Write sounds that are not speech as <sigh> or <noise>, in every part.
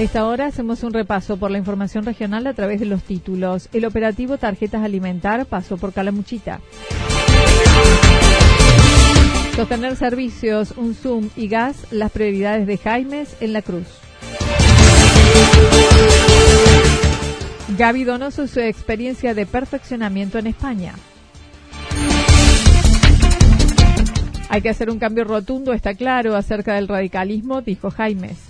A esta hora hacemos un repaso por la información regional a través de los títulos. El operativo Tarjetas Alimentar pasó por Calamuchita. Sostener servicios, un Zoom y gas, las prioridades de Jaimes en la Cruz. Gaby Donoso su experiencia de perfeccionamiento en España. Hay que hacer un cambio rotundo, está claro, acerca del radicalismo, dijo Jaimes.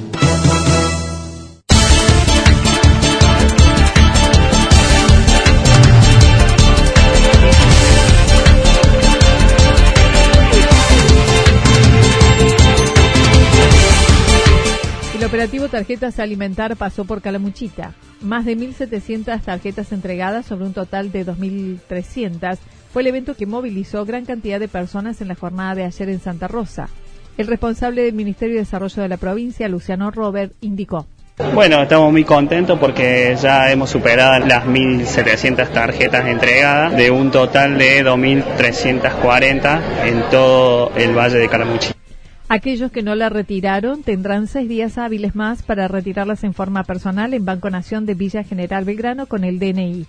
Operativo Tarjetas Alimentar pasó por Calamuchita. Más de 1.700 tarjetas entregadas sobre un total de 2.300 fue el evento que movilizó gran cantidad de personas en la jornada de ayer en Santa Rosa. El responsable del Ministerio de Desarrollo de la provincia, Luciano Robert, indicó. Bueno, estamos muy contentos porque ya hemos superado las 1.700 tarjetas entregadas de un total de 2.340 en todo el Valle de Calamuchita. Aquellos que no la retiraron tendrán seis días hábiles más para retirarlas en forma personal en Banco Nación de Villa General Belgrano con el DNI.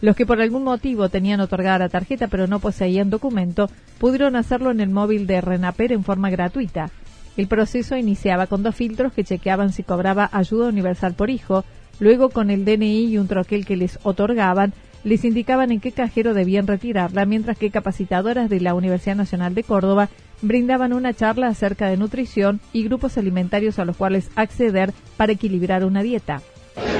Los que por algún motivo tenían otorgada la tarjeta pero no poseían documento pudieron hacerlo en el móvil de Renaper en forma gratuita. El proceso iniciaba con dos filtros que chequeaban si cobraba ayuda universal por hijo, luego con el DNI y un troquel que les otorgaban, les indicaban en qué cajero debían retirarla, mientras que capacitadoras de la Universidad Nacional de Córdoba brindaban una charla acerca de nutrición y grupos alimentarios a los cuales acceder para equilibrar una dieta.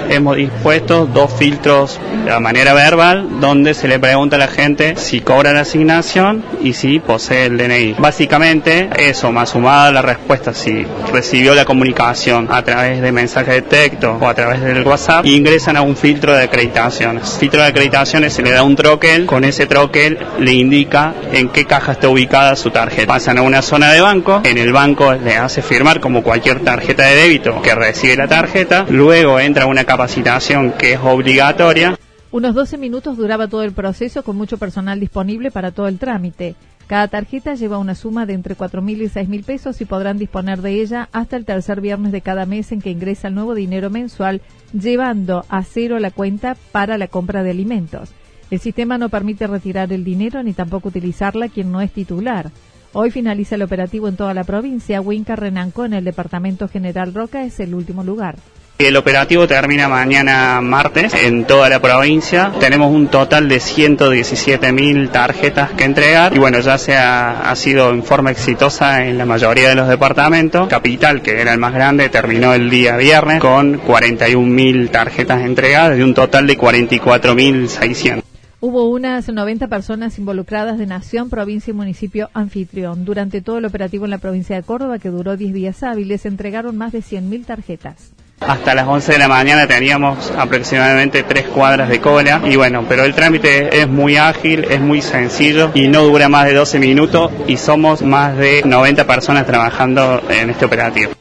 Hemos dispuesto dos filtros de manera verbal donde se le pregunta a la gente si cobra la asignación y si posee el DNI. Básicamente eso, más sumada la respuesta si recibió la comunicación a través de mensaje de texto o a través del WhatsApp, ingresan a un filtro de acreditaciones. Filtro de acreditaciones se le da un troquel, con ese troquel le indica en qué caja está ubicada su tarjeta. Pasan a una zona de banco, en el banco le hace firmar como cualquier tarjeta de débito que recibe la tarjeta, luego entra una capacitación que es obligatoria. Unos 12 minutos duraba todo el proceso con mucho personal disponible para todo el trámite. Cada tarjeta lleva una suma de entre 4.000 y 6.000 pesos y podrán disponer de ella hasta el tercer viernes de cada mes en que ingresa el nuevo dinero mensual, llevando a cero la cuenta para la compra de alimentos. El sistema no permite retirar el dinero ni tampoco utilizarla quien no es titular. Hoy finaliza el operativo en toda la provincia. Huinca Renanco en el Departamento General Roca es el último lugar. El operativo termina mañana martes en toda la provincia. Tenemos un total de 117.000 tarjetas que entregar y bueno, ya se ha, sido en forma exitosa en la mayoría de los departamentos. Capital, que era el más grande, terminó el día viernes con 41.000 tarjetas entregadas de un total de 44.600. Hubo unas 90 personas involucradas de nación, provincia y municipio anfitrión. Durante todo el operativo en la provincia de Córdoba, que duró 10 días hábiles, entregaron más de 100.000 tarjetas. Hasta las 11 de la mañana teníamos aproximadamente tres cuadras de cola y bueno, pero el trámite es muy ágil, es muy sencillo y no dura más de 12 minutos y somos más de 90 personas trabajando en este operativo.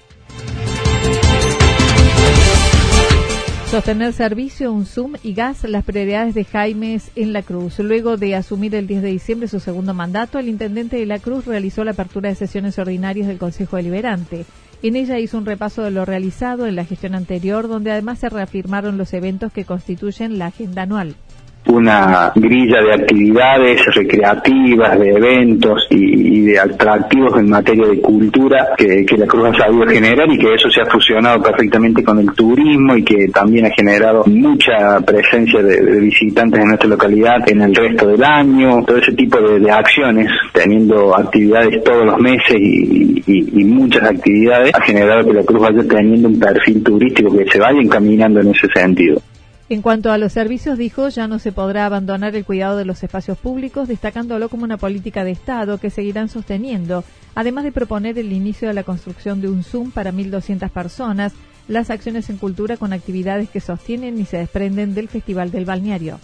Sostener servicio, un Zoom y gas, las prioridades de Jaimes en La Cruz. Luego de asumir el 10 de diciembre su segundo mandato, el intendente de La Cruz realizó la apertura de sesiones ordinarias del Consejo Deliberante. En ella hizo un repaso de lo realizado en la gestión anterior, donde además se reafirmaron los eventos que constituyen la agenda anual una grilla de actividades recreativas, de eventos y, de atractivos en materia de cultura que, la Cruz ha sabido generar y que eso se ha fusionado perfectamente con el turismo y que también ha generado mucha presencia de, visitantes en nuestra localidad en el resto del año, todo ese tipo de, acciones, teniendo actividades todos los meses y, y muchas actividades, ha generado que la Cruz vaya teniendo un perfil turístico que se vaya encaminando en ese sentido. En cuanto a los servicios, dijo, ya no se podrá abandonar el cuidado de los espacios públicos, destacándolo como una política de Estado que seguirán sosteniendo, además de proponer el inicio de la construcción de un Zoom para 1.200 personas, las acciones en cultura con actividades que sostienen y se desprenden del Festival del Balneario.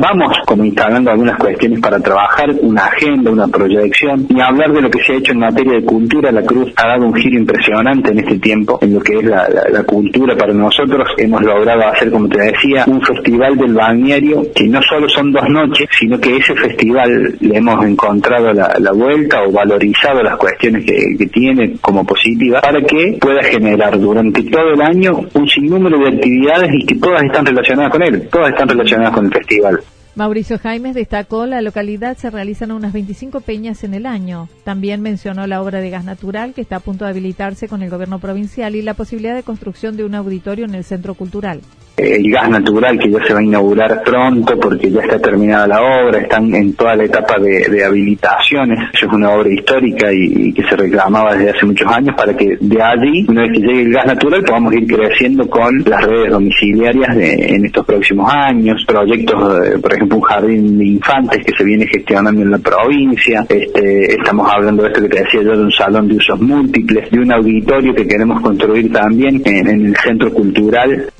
Vamos como instalando algunas cuestiones para trabajar, una agenda, una proyección, y hablar de lo que se ha hecho en materia de cultura. La Cruz ha dado un giro impresionante en este tiempo en lo que es la, cultura para nosotros. Hemos logrado hacer, como te decía, un festival del balneario que no solo son dos noches, sino que ese festival le hemos encontrado la, vuelta o valorizado las cuestiones que, que tiene como positivas para que pueda generar durante todo el año un sinnúmero de actividades y que todas están relacionadas con él, todas están relacionadas con el festival. Mauricio Jaimes destacó la localidad se realizan unas 25 peñas en el año. También mencionó la obra de gas natural que está a punto de habilitarse con el gobierno provincial y la posibilidad de construcción de un auditorio en el centro cultural el gas natural que ya se va a inaugurar pronto porque ya está terminada la obra, están en toda la etapa de, habilitaciones. es una obra histórica y, que se reclamaba desde hace muchos años para que de allí, una vez que llegue el gas natural, podamos ir creciendo con las redes domiciliarias en estos próximos años, proyectos, eh, por ejemplo, un jardín de infantes que se viene gestionando en la provincia. Este, estamos hablando de esto que te decía yo, de un salón de usos múltiples, de un auditorio que queremos construir también en el centro cultural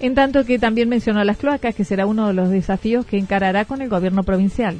en tanto que también mencionó las cloacas, que será uno de los desafíos que encarará con el gobierno provincial.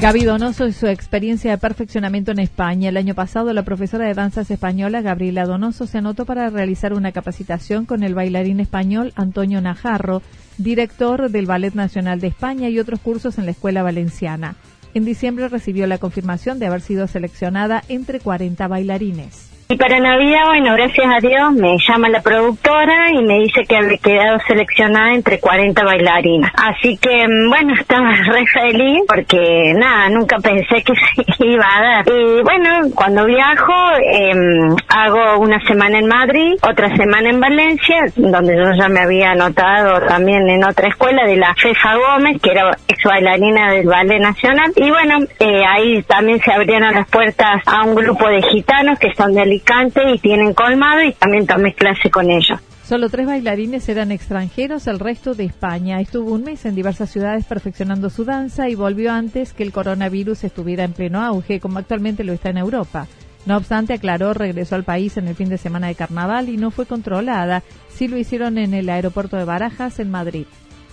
Gaby Donoso y su experiencia de perfeccionamiento en España. El año pasado, la profesora de danzas española Gabriela Donoso se anotó para realizar una capacitación con el bailarín español Antonio Najarro, director del Ballet Nacional de España y otros cursos en la Escuela Valenciana. En diciembre recibió la confirmación de haber sido seleccionada entre 40 bailarines. Y para Navidad, bueno, gracias a Dios, me llama la productora y me dice que había quedado seleccionada entre 40 bailarinas. Así que, mm, bueno, estaba <laughs> re feliz porque, nada, nunca pensé que <laughs> se iba a dar. Y bueno, cuando viajo, em, hago una semana en Madrid, otra semana en Valencia, donde yo ya me había anotado también en otra escuela de la Fefa Gómez, que era ex bailarina del Ballet Nacional. Y bueno, eh, ahí también se abrieron las puertas a un grupo de gitanos que son y tienen colmado y también tomé clase con ellos. Solo tres bailarines eran extranjeros, el resto de España. Estuvo un mes en diversas ciudades perfeccionando su danza y volvió antes que el coronavirus estuviera en pleno auge, como actualmente lo está en Europa. No obstante, aclaró, regresó al país en el fin de semana de carnaval y no fue controlada. Sí lo hicieron en el aeropuerto de Barajas, en Madrid.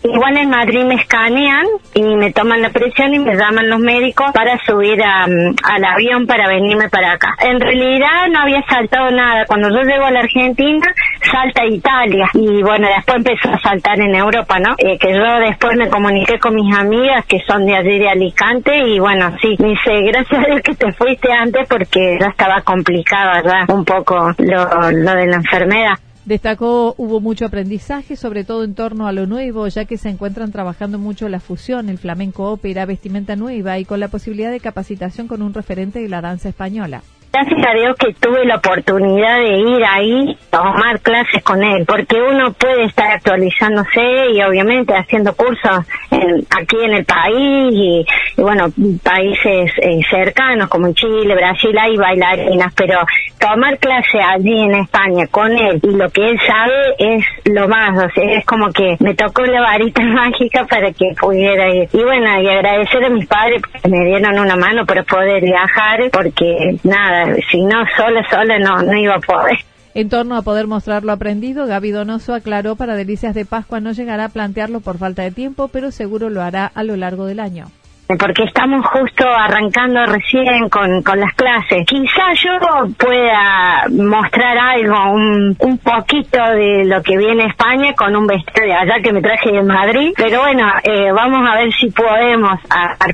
Igual en Madrid me escanean y me toman la presión y me llaman los médicos para subir mm, al avión para venirme para acá. En realidad no había saltado nada. Cuando yo llego a la Argentina, salta Italia. Y bueno, después empezó a saltar en Europa, ¿no? Eh, que yo después me comuniqué con mis amigas que son de allí de Alicante y bueno, sí, me dice, gracias a Dios que te fuiste antes porque ya estaba complicado ya un poco lo, lo de la enfermedad. Destacó hubo mucho aprendizaje, sobre todo en torno a lo nuevo, ya que se encuentran trabajando mucho la fusión, el flamenco ópera, vestimenta nueva y con la posibilidad de capacitación con un referente de la danza española gracias a Dios que tuve la oportunidad de ir ahí tomar clases con él, porque uno puede estar actualizándose y obviamente haciendo cursos aquí en el país y, bueno, países eh, cercanos como en Chile, Brasil, hay bailarinas, pero tomar clase allí en España con él y lo que él sabe es lo más, o sea, es como que me tocó la varita <laughs> mágica para que pudiera ir. Y bueno, y agradecer a mis padres que me dieron una mano para poder viajar, porque nada, si no, sola, sola no, no iba a poder. En torno a poder mostrar lo aprendido, Gaby Donoso aclaró para Delicias de Pascua no llegará a plantearlo por falta de tiempo, pero seguro lo hará a lo largo del año porque estamos justo arrancando recién con, con las clases. Quizá yo pueda mostrar algo, un, poquito de lo que viene España con un vestido de allá que me traje de Madrid, pero bueno, eh, vamos a ver si podemos,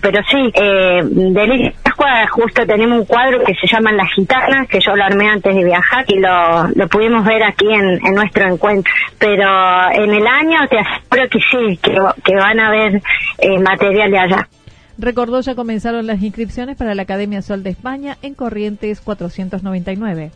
pero sí, eh, de Pascua justo tenemos un cuadro que se llama Las Gitanas, que yo lo armé antes de viajar y lo, lo pudimos ver aquí en, en nuestro encuentro, pero en el año te aseguro que sí, que, que van a ver eh, material de allá. Recordó ya comenzaron las inscripciones para la Academia Sol de España en Corrientes 499.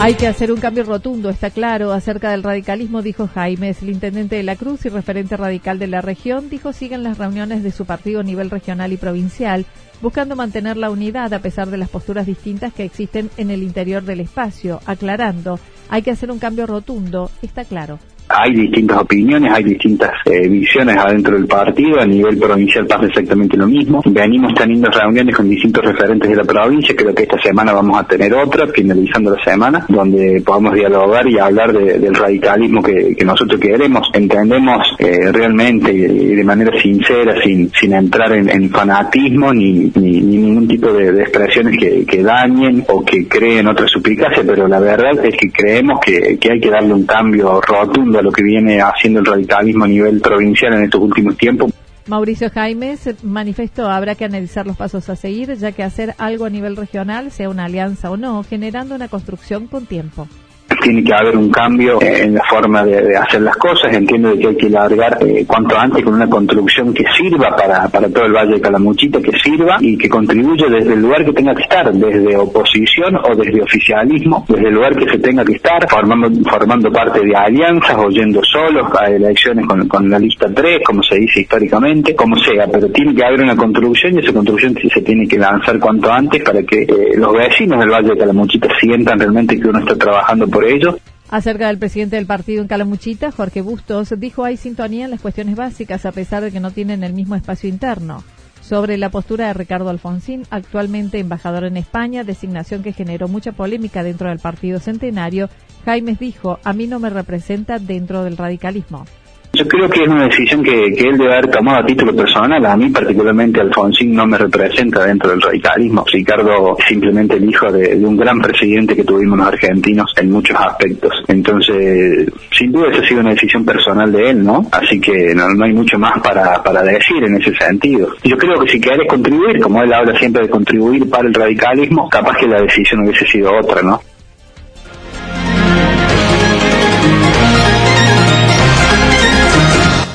Hay que hacer un cambio rotundo, está claro, acerca del radicalismo, dijo Jaime, el intendente de la Cruz y referente radical de la región, dijo siguen las reuniones de su partido a nivel regional y provincial, buscando mantener la unidad a pesar de las posturas distintas que existen en el interior del espacio, aclarando, hay que hacer un cambio rotundo, está claro hay distintas opiniones, hay distintas eh, visiones adentro del partido, a nivel provincial pasa exactamente lo mismo. Venimos teniendo reuniones con distintos referentes de la provincia, creo que esta semana vamos a tener otra, finalizando la semana, donde podamos dialogar y hablar del radicalismo que, nosotros queremos. Entendemos eh, realmente y de manera sincera, sin, entrar en, fanatismo ni, ni, ningún tipo de, expresiones que, dañen o que creen otra suplicacia, pero la verdad es que creemos que hay que darle un cambio rotundo lo que viene haciendo el radicalismo a nivel provincial en estos últimos tiempos. Mauricio Jaimes manifestó habrá que analizar los pasos a seguir, ya que hacer algo a nivel regional, sea una alianza o no, generando una construcción con tiempo tiene que haber un cambio en la forma de, hacer las cosas. Entiendo que hay que largar eh, cuanto antes con una construcción que sirva para, para todo el Valle de Calamuchita, que sirva y que contribuya desde el lugar que tenga que estar, desde oposición o desde oficialismo, desde el lugar que se tenga que estar, formando, formando parte de alianzas o yendo solos a elecciones con, con la lista 3, como se dice históricamente, como sea, pero tiene que haber una construcción y esa construcción se tiene que lanzar cuanto antes para que eh, los vecinos del Valle de Calamuchita sientan realmente que uno está trabajando por Acerca del presidente del partido en Calamuchita, Jorge Bustos, dijo hay sintonía en las cuestiones básicas a pesar de que no tienen el mismo espacio interno. Sobre la postura de Ricardo Alfonsín, actualmente embajador en España, designación que generó mucha polémica dentro del partido centenario, Jaimes dijo, a mí no me representa dentro del radicalismo. Yo creo que es una decisión que, él debe haber tomado a título personal. A mí particularmente Alfonsín no me representa dentro del radicalismo. Ricardo es simplemente el hijo de, un gran presidente que tuvimos los argentinos en muchos aspectos. Entonces, sin duda esa ha sido una decisión personal de él, ¿no? Así que no, hay mucho más para, para decir en ese sentido. Yo creo que si querés contribuir, como él habla siempre de contribuir para el radicalismo, capaz que la decisión hubiese sido otra, ¿no?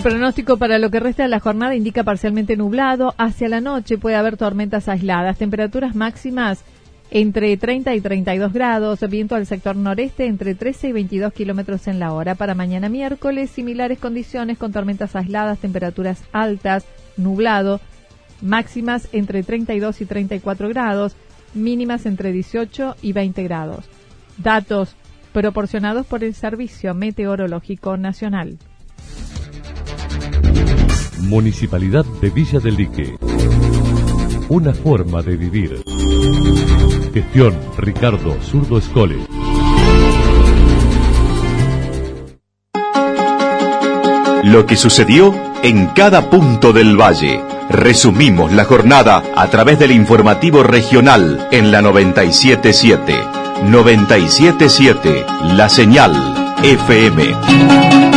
El pronóstico para lo que resta de la jornada indica parcialmente nublado. Hacia la noche puede haber tormentas aisladas. Temperaturas máximas entre 30 y 32 grados. Viento al sector noreste entre 13 y 22 kilómetros en la hora. Para mañana miércoles, similares condiciones con tormentas aisladas, temperaturas altas, nublado. Máximas entre 32 y 34 grados. Mínimas entre 18 y 20 grados. Datos proporcionados por el Servicio Meteorológico Nacional. Municipalidad de Villa del Lique. Una forma de vivir. Gestión Ricardo Zurdo Escole. Lo que sucedió en cada punto del valle. Resumimos la jornada a través del informativo regional en la 977. 977, la señal FM.